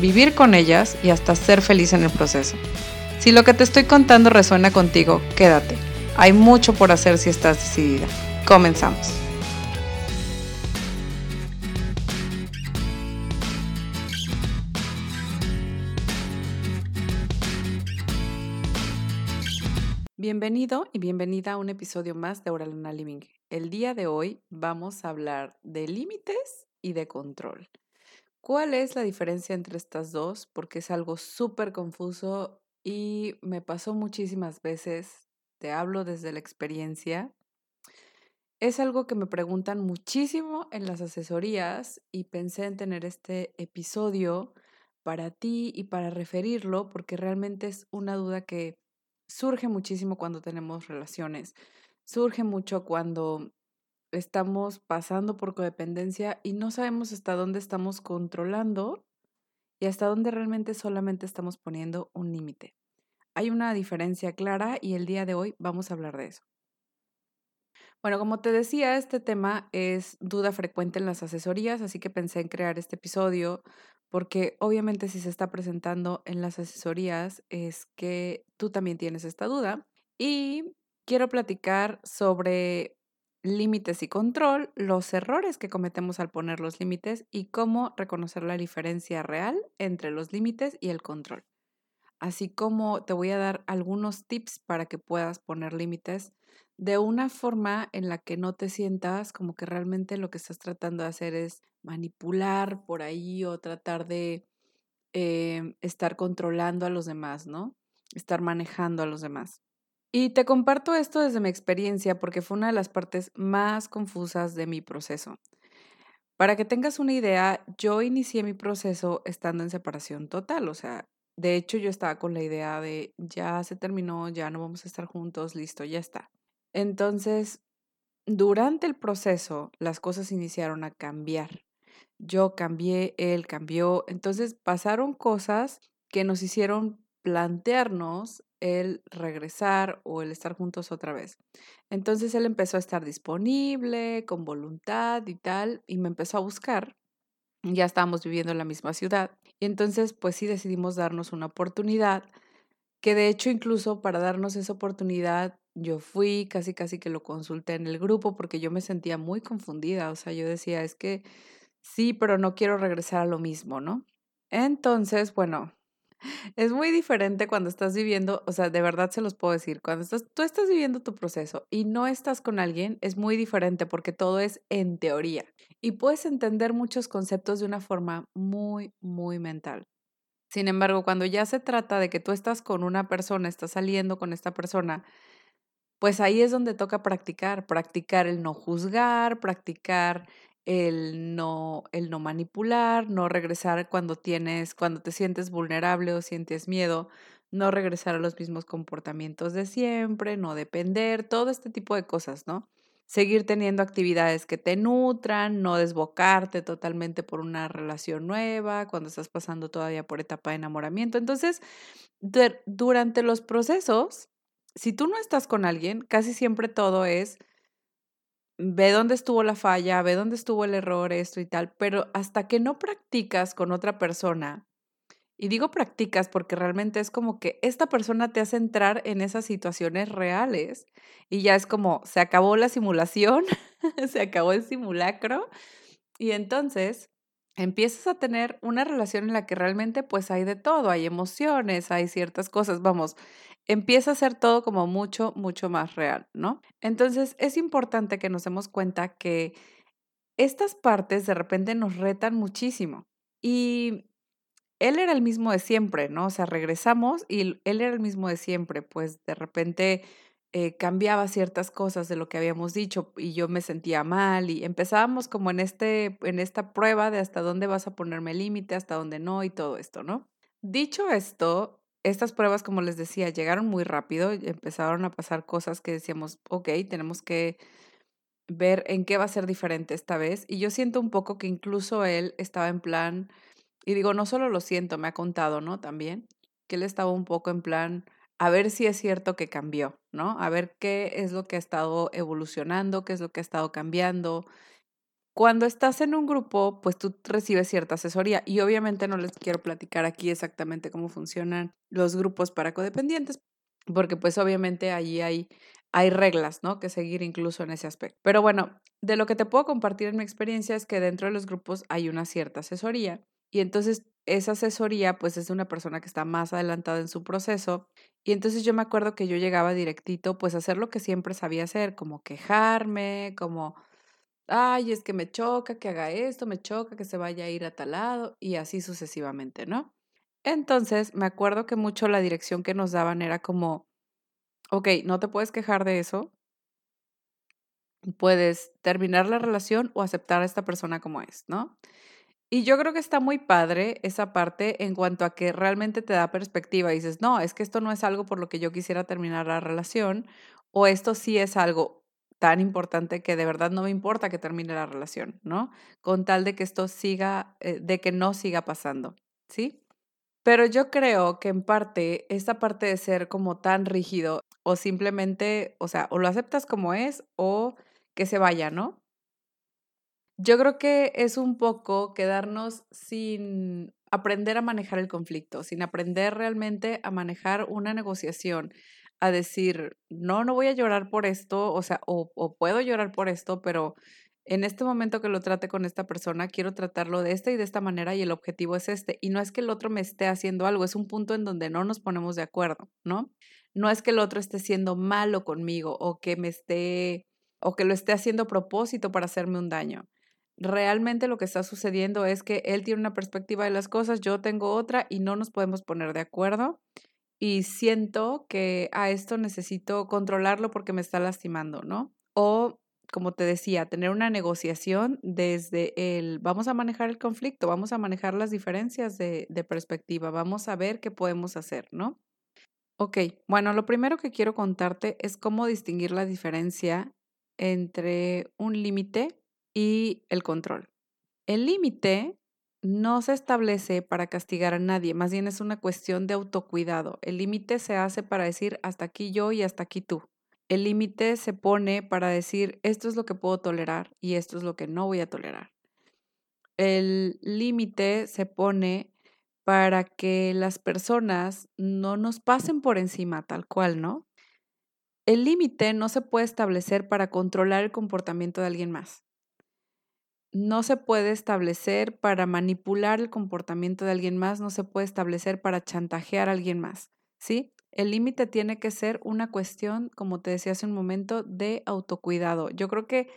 vivir con ellas y hasta ser feliz en el proceso. Si lo que te estoy contando resuena contigo, quédate. Hay mucho por hacer si estás decidida. Comenzamos. Bienvenido y bienvenida a un episodio más de Oralana Living. El día de hoy vamos a hablar de límites y de control. ¿Cuál es la diferencia entre estas dos? Porque es algo súper confuso y me pasó muchísimas veces, te hablo desde la experiencia. Es algo que me preguntan muchísimo en las asesorías y pensé en tener este episodio para ti y para referirlo porque realmente es una duda que surge muchísimo cuando tenemos relaciones. Surge mucho cuando estamos pasando por codependencia y no sabemos hasta dónde estamos controlando y hasta dónde realmente solamente estamos poniendo un límite. Hay una diferencia clara y el día de hoy vamos a hablar de eso. Bueno, como te decía, este tema es duda frecuente en las asesorías, así que pensé en crear este episodio porque obviamente si se está presentando en las asesorías es que tú también tienes esta duda y quiero platicar sobre límites y control, los errores que cometemos al poner los límites y cómo reconocer la diferencia real entre los límites y el control. Así como te voy a dar algunos tips para que puedas poner límites de una forma en la que no te sientas como que realmente lo que estás tratando de hacer es manipular por ahí o tratar de eh, estar controlando a los demás, ¿no? Estar manejando a los demás. Y te comparto esto desde mi experiencia porque fue una de las partes más confusas de mi proceso. Para que tengas una idea, yo inicié mi proceso estando en separación total, o sea, de hecho yo estaba con la idea de ya se terminó, ya no vamos a estar juntos, listo, ya está. Entonces, durante el proceso, las cosas iniciaron a cambiar. Yo cambié, él cambió, entonces pasaron cosas que nos hicieron plantearnos el regresar o el estar juntos otra vez. Entonces él empezó a estar disponible, con voluntad y tal, y me empezó a buscar. Ya estábamos viviendo en la misma ciudad. Y entonces, pues sí decidimos darnos una oportunidad, que de hecho incluso para darnos esa oportunidad, yo fui, casi casi que lo consulté en el grupo, porque yo me sentía muy confundida. O sea, yo decía, es que sí, pero no quiero regresar a lo mismo, ¿no? Entonces, bueno, es muy diferente cuando estás viviendo, o sea, de verdad se los puedo decir, cuando estás, tú estás viviendo tu proceso y no estás con alguien, es muy diferente porque todo es en teoría y puedes entender muchos conceptos de una forma muy, muy mental. Sin embargo, cuando ya se trata de que tú estás con una persona, estás saliendo con esta persona, pues ahí es donde toca practicar, practicar el no juzgar, practicar el no, el no manipular, no regresar cuando tienes, cuando te sientes vulnerable o sientes miedo, no regresar a los mismos comportamientos de siempre, no depender, todo este tipo de cosas, ¿no? Seguir teniendo actividades que te nutran, no desbocarte totalmente por una relación nueva, cuando estás pasando todavía por etapa de enamoramiento. Entonces, durante los procesos, si tú no estás con alguien, casi siempre todo es ve dónde estuvo la falla, ve dónde estuvo el error, esto y tal, pero hasta que no practicas con otra persona, y digo practicas porque realmente es como que esta persona te hace entrar en esas situaciones reales y ya es como, se acabó la simulación, se acabó el simulacro y entonces empiezas a tener una relación en la que realmente pues hay de todo, hay emociones, hay ciertas cosas, vamos, empieza a ser todo como mucho, mucho más real, ¿no? Entonces es importante que nos demos cuenta que estas partes de repente nos retan muchísimo. Y él era el mismo de siempre, ¿no? O sea, regresamos y él era el mismo de siempre, pues de repente eh, cambiaba ciertas cosas de lo que habíamos dicho y yo me sentía mal y empezábamos como en, este, en esta prueba de hasta dónde vas a ponerme límite, hasta dónde no y todo esto, ¿no? Dicho esto, estas pruebas, como les decía, llegaron muy rápido, empezaron a pasar cosas que decíamos, ok, tenemos que ver en qué va a ser diferente esta vez. Y yo siento un poco que incluso él estaba en plan, y digo, no solo lo siento, me ha contado, ¿no? También, que él estaba un poco en plan, a ver si es cierto que cambió, ¿no? A ver qué es lo que ha estado evolucionando, qué es lo que ha estado cambiando. Cuando estás en un grupo, pues tú recibes cierta asesoría y obviamente no les quiero platicar aquí exactamente cómo funcionan los grupos para codependientes, porque pues obviamente allí hay hay reglas, ¿no? Que seguir incluso en ese aspecto. Pero bueno, de lo que te puedo compartir en mi experiencia es que dentro de los grupos hay una cierta asesoría y entonces esa asesoría pues es de una persona que está más adelantada en su proceso y entonces yo me acuerdo que yo llegaba directito pues a hacer lo que siempre sabía hacer, como quejarme, como, ay, es que me choca que haga esto, me choca que se vaya a ir a tal lado y así sucesivamente, ¿no? Entonces me acuerdo que mucho la dirección que nos daban era como, ok, no te puedes quejar de eso. Puedes terminar la relación o aceptar a esta persona como es, ¿no? Y yo creo que está muy padre esa parte en cuanto a que realmente te da perspectiva y dices, no, es que esto no es algo por lo que yo quisiera terminar la relación o esto sí es algo tan importante que de verdad no me importa que termine la relación, ¿no? Con tal de que esto siga, eh, de que no siga pasando, ¿sí? Pero yo creo que en parte, esta parte de ser como tan rígido o simplemente, o sea, o lo aceptas como es o que se vaya, ¿no? Yo creo que es un poco quedarnos sin aprender a manejar el conflicto, sin aprender realmente a manejar una negociación, a decir, no, no voy a llorar por esto, o sea, o, puedo llorar por esto, pero en este momento que lo trate con esta persona, quiero tratarlo de esta y de esta manera y el objetivo es este. Y no es que el otro me esté haciendo algo, es un punto en donde no nos ponemos de acuerdo, ¿no? No es que el otro esté siendo malo conmigo o que me esté o que lo esté haciendo a propósito para hacerme un daño. Realmente lo que está sucediendo es que él tiene una perspectiva de las cosas, yo tengo otra y no nos podemos poner de acuerdo. Y siento que a esto necesito controlarlo porque me está lastimando, ¿no? O como te decía, tener una negociación desde el vamos a manejar el conflicto, vamos a manejar las diferencias de, de, perspectiva, vamos a ver qué podemos hacer, ¿no? Ok, bueno, lo primero que quiero contarte es cómo distinguir la diferencia entre un límite y el control. El límite no se establece para castigar a nadie, más bien es una cuestión de autocuidado. El límite se hace para decir hasta aquí yo y hasta aquí tú. El límite se pone para decir esto es lo que puedo tolerar y esto es lo que no voy a tolerar. El límite se pone para que las personas no nos pasen por encima tal cual, ¿no? El límite no se puede establecer para controlar el comportamiento de alguien más. No se puede establecer para manipular el comportamiento de alguien más, no se puede establecer para chantajear a alguien más, ¿sí? El límite tiene que ser una cuestión, como te decía hace un momento, de autocuidado. Yo creo que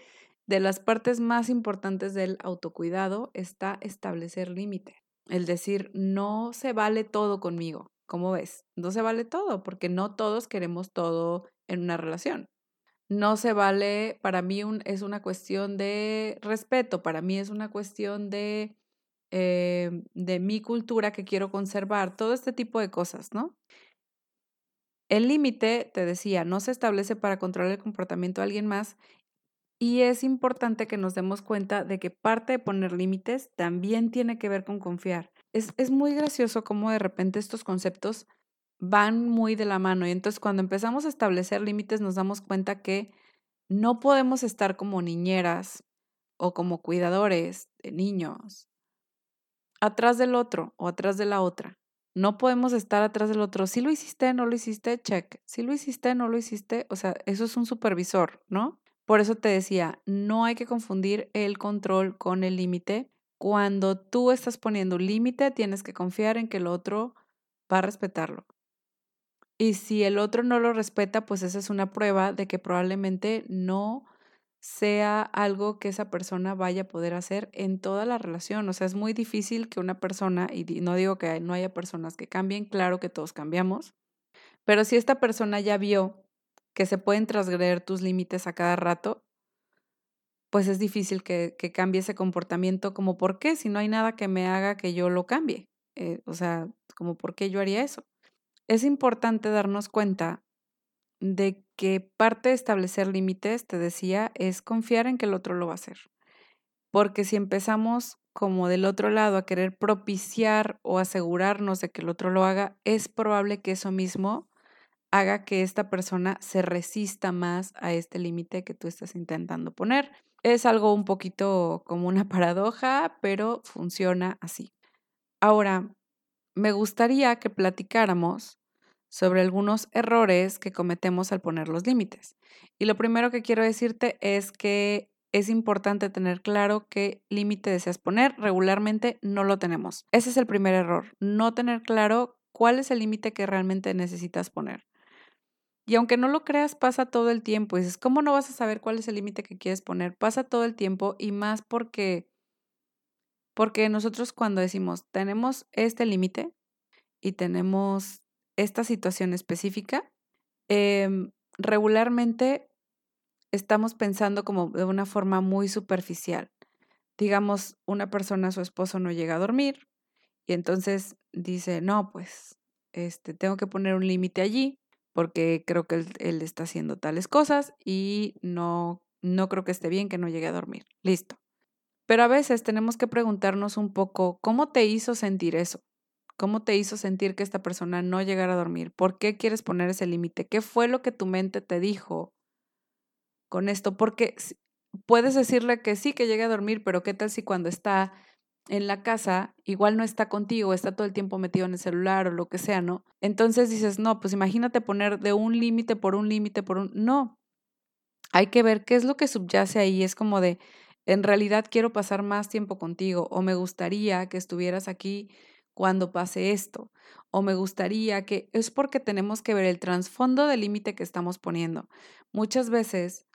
de las partes más importantes del autocuidado está establecer límite. El decir, no se vale todo conmigo. ¿Cómo ves? No se vale todo, porque no todos queremos todo en una relación. No se vale, para mí es una cuestión de respeto, para mí es una cuestión de, eh, de mi cultura que quiero conservar, todo este tipo de cosas, ¿no? El límite, te decía, no se establece para controlar el comportamiento de alguien más y es importante que nos demos cuenta de que parte de poner límites también tiene que ver con confiar. Es, es muy gracioso cómo de repente estos conceptos van muy de la mano y entonces cuando empezamos a establecer límites nos damos cuenta que no podemos estar como niñeras o como cuidadores de niños atrás del otro o atrás de la otra. No podemos estar atrás del otro. Si lo hiciste, no lo hiciste, check. Si lo hiciste, no lo hiciste, o sea, eso es un supervisor, ¿no? Por eso te decía, no hay que confundir el control con el límite. Cuando tú estás poniendo un límite, tienes que confiar en que el otro va a respetarlo. Y si el otro no lo respeta, pues esa es una prueba de que probablemente no sea algo que esa persona vaya a poder hacer en toda la relación. O sea, es muy difícil que una persona, y no digo que no haya personas que cambien, claro que todos cambiamos, pero si esta persona ya vio que se pueden transgredir tus límites a cada rato, pues es difícil que, cambie ese comportamiento como por qué, si no hay nada que me haga que yo lo cambie. Eh, o sea, como por qué yo haría eso. Es importante darnos cuenta de que parte de establecer límites, te decía, es confiar en que el otro lo va a hacer. Porque si empezamos como del otro lado a querer propiciar o asegurarnos de que el otro lo haga, es probable que eso mismo haga que esta persona se resista más a este límite que tú estás intentando poner. Es algo un poquito como una paradoja, pero funciona así. Ahora, me gustaría que platicáramos sobre algunos errores que cometemos al poner los límites. Y lo primero que quiero decirte es que es importante tener claro qué límite deseas poner. Regularmente no lo tenemos. Ese es el primer error, no tener claro cuál es el límite que realmente necesitas poner. Y aunque no lo creas, pasa todo el tiempo. Y dices, ¿cómo no vas a saber cuál es el límite que quieres poner? Pasa todo el tiempo y más porque, porque nosotros cuando decimos, tenemos este límite y tenemos esta situación específica, em, regularmente estamos pensando como de una forma muy superficial. Digamos, una persona, su esposo no llega a dormir y entonces dice, no, pues, este, tengo que poner un límite allí porque creo que él, está haciendo tales cosas y no, no creo que esté bien que no llegue a dormir. Listo. Pero a veces tenemos que preguntarnos un poco, ¿cómo te hizo sentir eso? ¿Cómo te hizo sentir que esta persona no llegara a dormir? ¿Por qué quieres poner ese límite? ¿Qué fue lo que tu mente te dijo con esto? Porque puedes decirle que sí, que llegue a dormir, pero ¿qué tal si cuando está en la casa, igual no está contigo, está todo el tiempo metido en el celular o lo que sea, ¿no? Entonces dices, no, pues imagínate poner de un límite por un límite por un... No, hay que ver qué es lo que subyace ahí. Es como de, en realidad quiero pasar más tiempo contigo o me gustaría que estuvieras aquí cuando pase esto o me gustaría que es porque tenemos que ver el trasfondo del límite que estamos poniendo. Muchas veces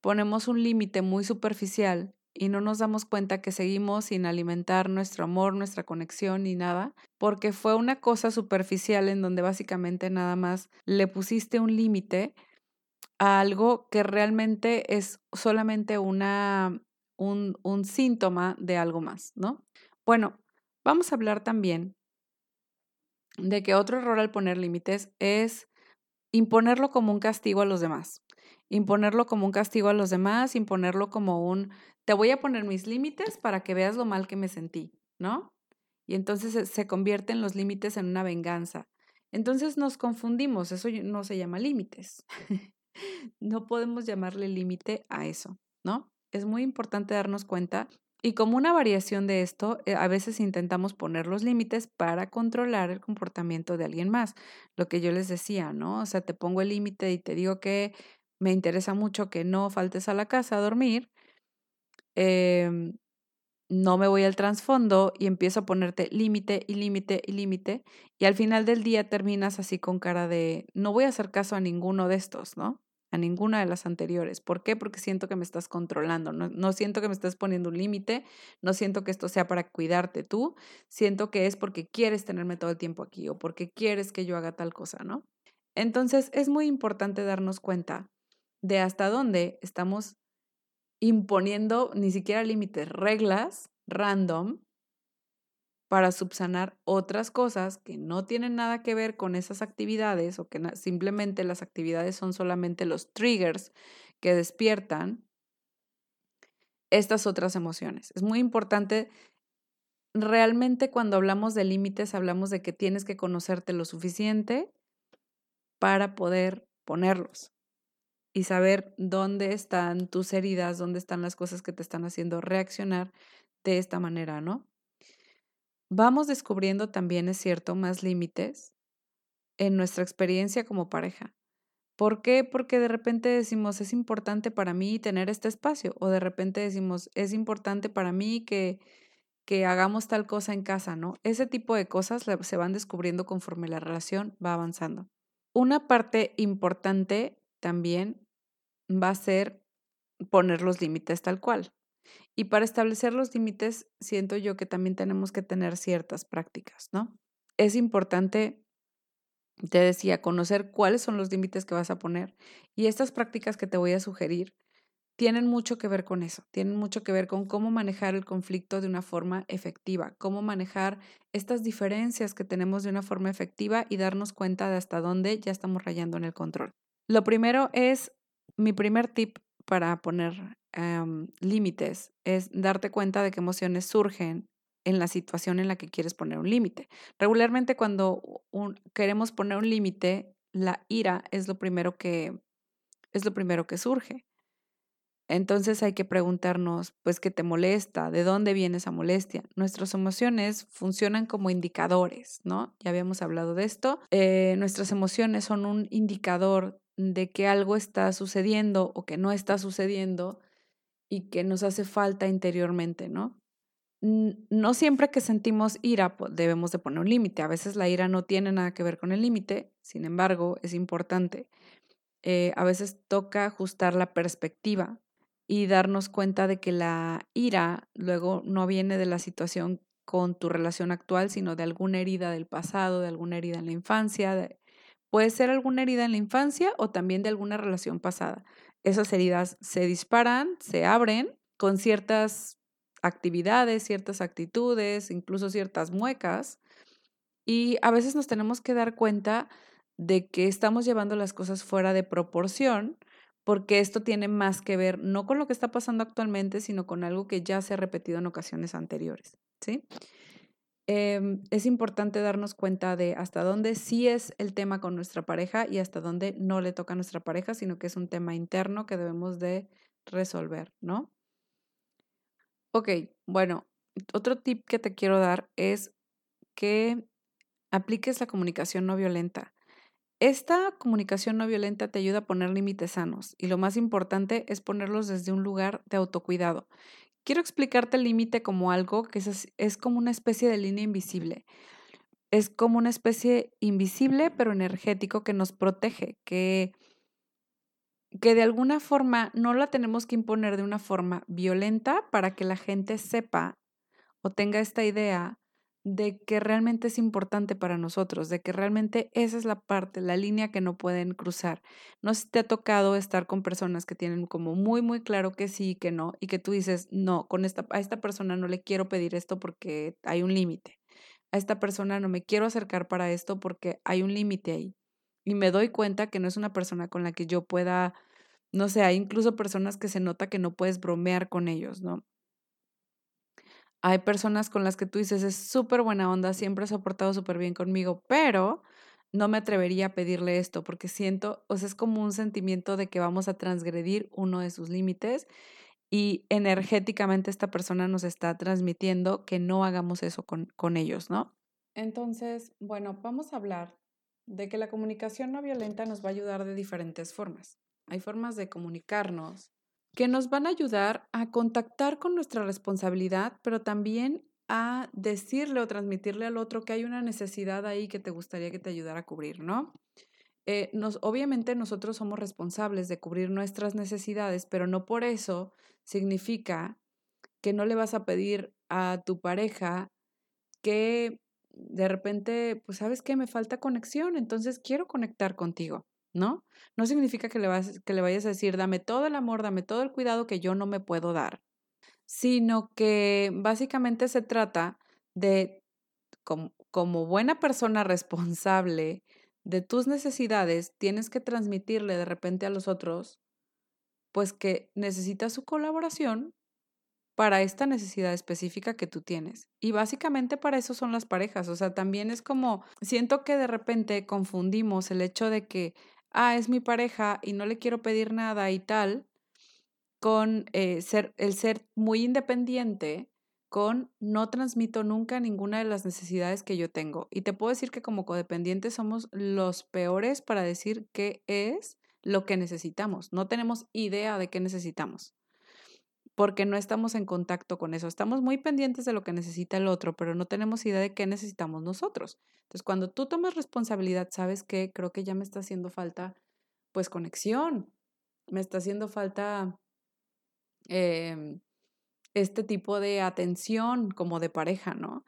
ponemos un límite muy superficial y no nos damos cuenta que seguimos sin alimentar nuestro amor, nuestra conexión ni nada, porque fue una cosa superficial en donde básicamente nada más le pusiste un límite a algo que realmente es solamente una, un, un síntoma de algo más, ¿no? Bueno, vamos a hablar también de que otro error al poner límites es imponerlo como un castigo a los demás imponerlo como un castigo a los demás, imponerlo como un, te voy a poner mis límites para que veas lo mal que me sentí, ¿no? Y entonces se convierten los límites en una venganza. Entonces nos confundimos, eso no se llama límites. no podemos llamarle límite a eso, ¿no? Es muy importante darnos cuenta y como una variación de esto, eh, a veces intentamos poner los límites para controlar el comportamiento de alguien más. Lo que yo les decía, ¿no? O sea, te pongo el límite y te digo que me interesa mucho que no faltes a la casa a dormir, em, no me voy al trasfondo y empiezo a ponerte límite y límite y límite y al final del día terminas así con cara de no voy a hacer caso a ninguno de estos, ¿no? A ninguna de las anteriores. ¿Por qué? Porque siento que me estás controlando, no, no siento que me estás poniendo un límite, no siento que esto sea para cuidarte tú, siento que es porque quieres tenerme todo el tiempo aquí o porque quieres que yo haga tal cosa, ¿no? Entonces es muy importante darnos cuenta de hasta dónde estamos imponiendo ni siquiera límites, reglas random para subsanar otras cosas que no tienen nada que ver con esas actividades o que simplemente las actividades son solamente los triggers que despiertan estas otras emociones. Es muy importante, realmente cuando hablamos de límites hablamos de que tienes que conocerte lo suficiente para poder ponerlos y saber dónde están tus heridas, dónde están las cosas que te están haciendo reaccionar de esta manera, ¿no? Vamos descubriendo también, es cierto, más límites en nuestra experiencia como pareja. ¿Por qué? Porque de repente decimos, es importante para mí tener este espacio, o de repente decimos, es importante para mí que, que hagamos tal cosa en casa, ¿no? Ese tipo de cosas se van descubriendo conforme la relación va avanzando. Una parte importante también va a ser poner los límites tal cual. Y para establecer los límites, siento yo que también tenemos que tener ciertas prácticas, ¿no? Es importante, te decía, conocer cuáles son los límites que vas a poner y estas prácticas que te voy a sugerir tienen mucho que ver con eso, tienen mucho que ver con cómo manejar el conflicto de una forma efectiva, cómo manejar estas diferencias que tenemos de una forma efectiva y darnos cuenta de hasta dónde ya estamos rayando en el control. Lo primero es, mi primer tip para poner límites es darte cuenta de qué emociones surgen en la situación en la que quieres poner un límite. Regularmente cuando queremos poner un límite, la ira es lo primero que es lo primero que surge. Entonces hay que preguntarnos, pues, ¿qué te molesta? ¿De dónde viene esa molestia? Nuestras emociones funcionan como indicadores, ¿no? Ya habíamos hablado de esto. Eh, nuestras emociones son un indicador de que algo está sucediendo o que no está sucediendo y que nos hace falta interiormente, ¿no? No siempre que sentimos ira debemos de poner un límite. A veces la ira no tiene nada que ver con el límite, sin embargo, es importante. Eh, a veces toca ajustar la perspectiva y darnos cuenta de que la ira luego no viene de la situación con tu relación actual, sino de alguna herida del pasado, de alguna herida en la infancia. puede ser alguna herida en la infancia o también de alguna relación pasada. Esas heridas se disparan, se abren con ciertas actividades, ciertas actitudes, incluso ciertas muecas. Y a veces nos tenemos que dar cuenta de que estamos llevando las cosas fuera de proporción porque esto tiene más que ver no con lo que está pasando actualmente, sino con algo que ya se ha repetido en ocasiones anteriores. ¿sí? Em, es importante darnos cuenta de hasta dónde sí es el tema con nuestra pareja y hasta dónde no le toca a nuestra pareja, sino que es un tema interno que debemos de resolver, ¿no? Ok, bueno, otro tip que te quiero dar es que apliques la comunicación no violenta. Esta comunicación no violenta te ayuda a poner límites sanos y lo más importante es ponerlos desde un lugar de autocuidado. Quiero explicarte el límite como algo que es, es, como una especie de línea invisible. Es como una especie invisible pero energético que nos protege, que, que de alguna forma no la tenemos que imponer de una forma violenta para que la gente sepa o tenga esta idea de que realmente es importante para nosotros, de que realmente esa es la parte, la línea que no pueden cruzar. No sé si te ha tocado estar con personas que tienen como muy, muy claro que sí y que no, y que tú dices, no, con esta, a esta persona no le quiero pedir esto porque hay un límite. A esta persona no me quiero acercar para esto porque hay un límite ahí. Y me doy cuenta que no es una persona con la que yo pueda, no sé, hay incluso personas que se nota que no puedes bromear con ellos, ¿no? Hay personas con las que tú dices, es súper buena onda, siempre ha portado súper bien conmigo, pero no me atrevería a pedirle esto porque siento, o sea, es como un sentimiento de que vamos a transgredir uno de sus límites y energéticamente esta persona nos está transmitiendo que no hagamos eso con, con ellos, ¿no? Entonces, bueno, vamos a hablar de que la comunicación no violenta nos va a ayudar de diferentes formas. Hay formas de comunicarnos que nos van a ayudar a contactar con nuestra responsabilidad, pero también a decirle o transmitirle al otro que hay una necesidad ahí que te gustaría que te ayudara a cubrir, ¿no? Eh, obviamente nosotros somos responsables de cubrir nuestras necesidades, pero no por eso significa que no le vas a pedir a tu pareja que de repente, pues sabes que me falta conexión, entonces quiero conectar contigo. ¿No? No significa que le, vas, que le vayas a decir, dame todo el amor, dame todo el cuidado que yo no me puedo dar, sino que básicamente se trata de, como, como buena persona responsable de tus necesidades, tienes que transmitirle de repente a los otros, pues que necesitas su colaboración para esta necesidad específica que tú tienes. Y básicamente para eso son las parejas. O sea, también es como, siento que de repente confundimos el hecho de que ah, es mi pareja y no le quiero pedir nada y tal, con eh, ser, el ser muy independiente, con no transmito nunca ninguna de las necesidades que yo tengo. Y te puedo decir que como codependientes somos los peores para decir qué es lo que necesitamos. No tenemos idea de qué necesitamos porque no estamos en contacto con eso. Estamos muy pendientes de lo que necesita el otro, pero no tenemos idea de qué necesitamos nosotros. Entonces, cuando tú tomas responsabilidad, sabes que creo que ya me está haciendo falta, pues, conexión. Me está haciendo falta em, este tipo de atención como de pareja, ¿no?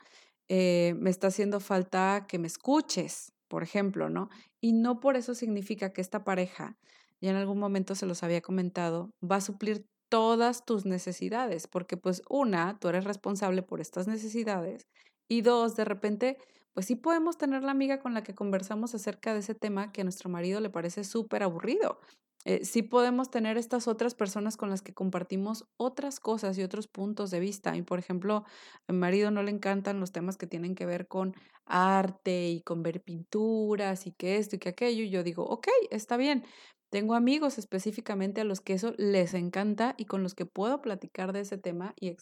Eh, me está haciendo falta que me escuches, por ejemplo, ¿no? Y no por eso significa que esta pareja, ya en algún momento se los había comentado, va a suplir todas tus necesidades, porque pues una, tú eres responsable por estas necesidades y dos, de repente, pues sí podemos tener la amiga con la que conversamos acerca de ese tema que a nuestro marido le parece súper aburrido. Eh, sí podemos tener estas otras personas con las que compartimos otras cosas y otros puntos de vista. Y por ejemplo, a mi marido no le encantan los temas que tienen que ver con arte y con ver pinturas y que esto y que aquello. Y yo digo, ok, está bien, tengo amigos específicamente a los que eso les encanta y con los que puedo platicar de ese tema y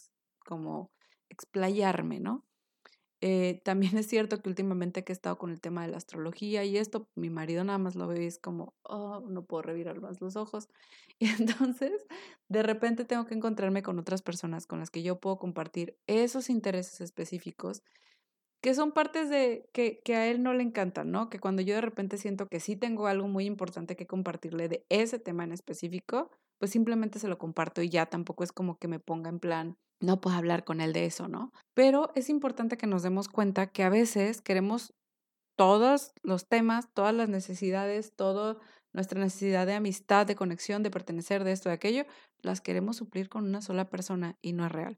como explayarme, ¿no? Eh, también es cierto que últimamente he estado con el tema de la astrología y esto, mi marido nada más lo ve es como, oh, no puedo revirar más los ojos. Y entonces, de repente tengo que encontrarme con otras personas con las que yo puedo compartir esos intereses específicos que son partes de que, que, a él no le encantan, ¿no? Que cuando yo de repente siento que sí tengo algo muy importante que compartirle de ese tema en específico, pues simplemente se lo comparto y ya tampoco es como que me ponga en plan, no puedo hablar con él de eso, ¿no? Pero es importante que nos demos cuenta que a veces queremos todos los temas, todas las necesidades, toda nuestra necesidad de amistad, de conexión, de pertenecer, de esto, de aquello, las queremos suplir con una sola persona y no es real.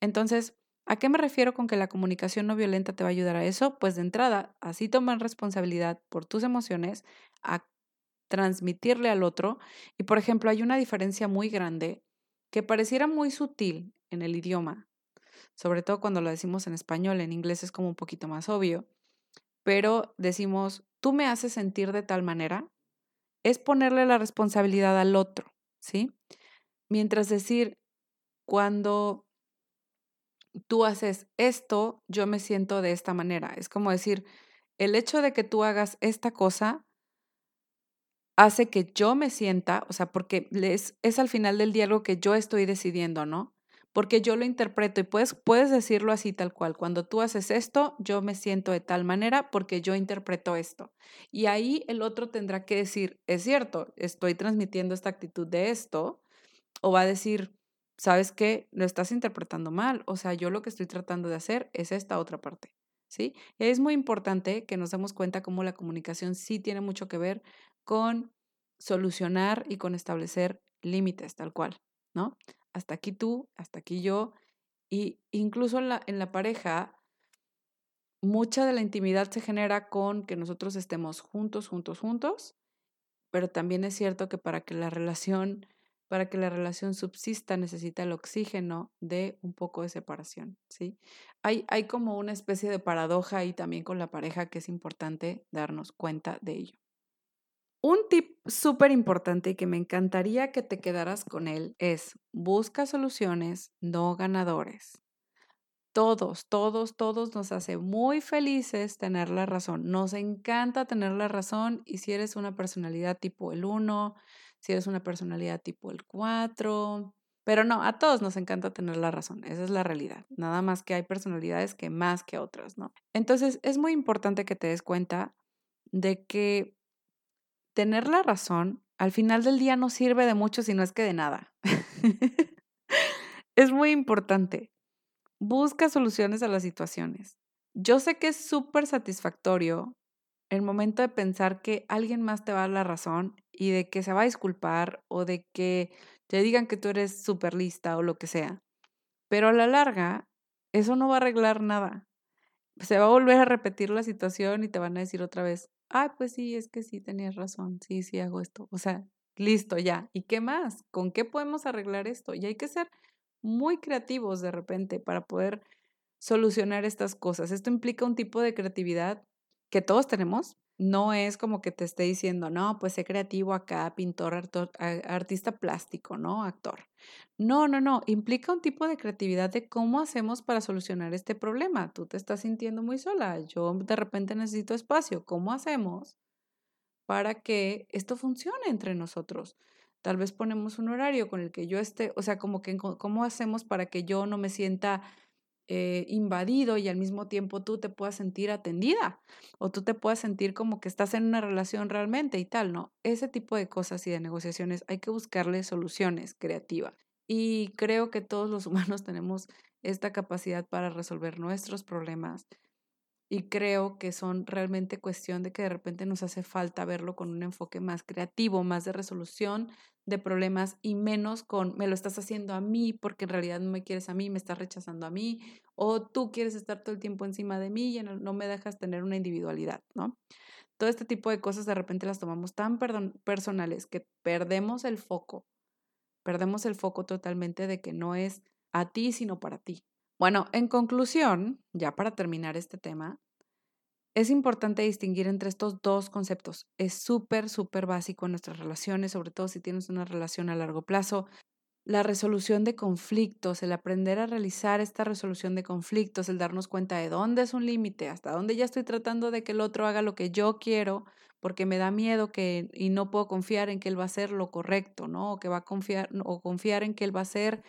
Entonces, ¿A qué me refiero con que la comunicación no violenta te va a ayudar a eso? Pues de entrada, así tomar responsabilidad por tus emociones, a transmitirle al otro. Y por ejemplo, hay una diferencia muy grande que pareciera muy sutil en el idioma, sobre todo cuando lo decimos en español, en inglés es como un poquito más obvio, pero decimos, tú me haces sentir de tal manera, es ponerle la responsabilidad al otro, ¿sí? Mientras decir, cuando tú haces esto, yo me siento de esta manera. Es como decir, el hecho de que tú hagas esta cosa hace que yo me sienta, o sea, porque es, es al final del diálogo que yo estoy decidiendo, ¿no? Porque yo lo interpreto y puedes, puedes decirlo así tal cual. Cuando tú haces esto, yo me siento de tal manera porque yo interpreto esto. Y ahí el otro tendrá que decir, es cierto, estoy transmitiendo esta actitud de esto. O va a decir, ¿sabes qué? Lo estás interpretando mal. O sea, yo lo que estoy tratando de hacer es esta otra parte. ¿Sí? Es muy importante que nos demos cuenta cómo la comunicación sí tiene mucho que ver con solucionar y con establecer límites, tal cual, ¿no? Hasta aquí tú, hasta aquí yo. Y incluso en la pareja, mucha de la intimidad se genera con que nosotros estemos juntos, juntos, juntos, pero también es cierto que para que la relación para que la relación subsista necesita el oxígeno de un poco de separación, ¿sí? Hay, hay como una especie de paradoja ahí también con la pareja que es importante darnos cuenta de ello. Un tip súper importante y que me encantaría que te quedaras con él es busca soluciones, no ganadores. Todos, todos, todos nos hace muy felices tener la razón. Nos encanta tener la razón y si eres una personalidad tipo el 1, si eres una personalidad tipo el 4. Pero no, a todos nos encanta tener la razón, esa es la realidad. Nada más que hay personalidades que más que otras, ¿no? Entonces es muy importante que te des cuenta de que tener la razón al final del día no sirve de mucho si no es que de nada. es muy importante. Busca soluciones a las situaciones. Yo sé que es súper satisfactorio el momento de pensar que alguien más te va a dar la razón y de que se va a disculpar o de que te digan que tú eres súper lista o lo que sea. Pero a la larga, eso no va a arreglar nada. Se va a volver a repetir la situación y te van a decir otra vez, ay, pues sí, es que sí tenías razón, sí, sí hago esto. O sea, listo, ya. ¿Y qué más? ¿Con qué podemos arreglar esto? Y hay que ser muy creativos de repente para poder solucionar estas cosas. Esto implica un tipo de creatividad que todos tenemos, no es como que te esté diciendo, no, pues sé creativo acá, pintor, artista plástico, ¿no? Actor. No, no, no, implica un tipo de creatividad de cómo hacemos para solucionar este problema. Tú te estás sintiendo muy sola, yo de repente necesito espacio. ¿Cómo hacemos para que esto funcione entre nosotros? Tal vez ponemos un horario con el que yo esté, o sea, como que cómo hacemos para que yo no me sienta eh, invadido y al mismo tiempo tú te puedas sentir atendida o tú te puedas sentir como que estás en una relación realmente y tal, ¿no? Ese tipo de cosas y de negociaciones hay que buscarle soluciones creativas. Y creo que todos los humanos tenemos esta capacidad para resolver nuestros problemas y creo que son realmente cuestión de que de repente nos hace falta verlo con un enfoque más creativo, más de resolución de problemas y menos con me lo estás haciendo a mí porque en realidad no me quieres a mí, me estás rechazando a mí o tú quieres estar todo el tiempo encima de mí y no me dejas tener una individualidad, ¿no? Todo este tipo de cosas de repente las tomamos tan personales que perdemos el foco, perdemos el foco totalmente de que no es a ti, sino para ti. Bueno, en conclusión, ya para terminar este tema, es importante distinguir entre estos dos conceptos. Es súper, súper básico en nuestras relaciones, sobre todo si tienes una relación a largo plazo. La resolución de conflictos, el aprender a realizar esta resolución de conflictos, el darnos cuenta de dónde es un límite, hasta dónde ya estoy tratando de que el otro haga lo que yo quiero, porque me da miedo que y no puedo confiar en que él va a hacer lo correcto, ¿no? O que va a confiar o confiar en que él va a hacer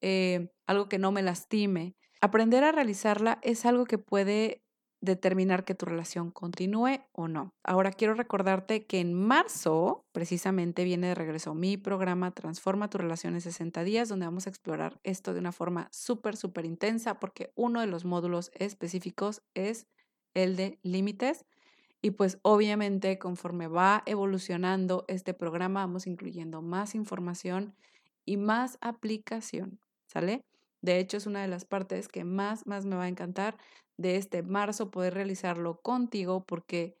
eh, algo que no me lastime. Aprender a realizarla es algo que puede determinar que tu relación continúe o no. Ahora quiero recordarte que en marzo precisamente viene de regreso mi programa Transforma tu relación en 60 días, donde vamos a explorar esto de una forma súper, súper intensa, porque uno de los módulos específicos es el de límites. Y pues obviamente conforme va evolucionando este programa, vamos incluyendo más información y más aplicación, ¿sale? De hecho, es una de las partes que más, más me va a encantar de este marzo poder realizarlo contigo porque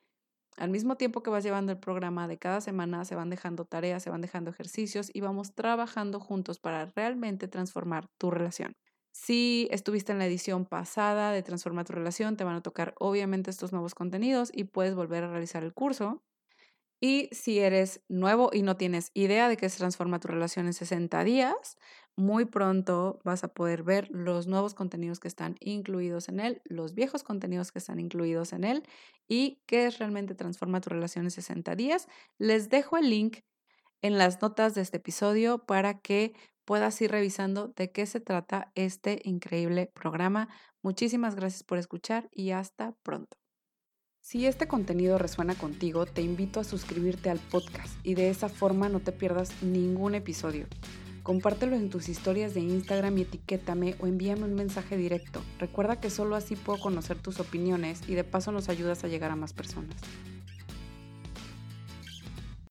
al mismo tiempo que vas llevando el programa de cada semana, se van dejando tareas, se van dejando ejercicios y vamos trabajando juntos para realmente transformar tu relación. Si estuviste en la edición pasada de Transforma tu relación, te van a tocar obviamente estos nuevos contenidos y puedes volver a realizar el curso. Y si eres nuevo y no tienes idea de qué se transforma tu relación en 60 días, muy pronto vas a poder ver los nuevos contenidos que están incluidos en él, los viejos contenidos que están incluidos en él y qué es realmente transforma tu relación en 60 días. Les dejo el link en las notas de este episodio para que puedas ir revisando de qué se trata este increíble programa. Muchísimas gracias por escuchar y hasta pronto. Si este contenido resuena contigo, te invito a suscribirte al podcast y de esa forma no te pierdas ningún episodio. Compártelo en tus historias de Instagram y etiquétame o envíame un mensaje directo. Recuerda que solo así puedo conocer tus opiniones y de paso nos ayudas a llegar a más personas.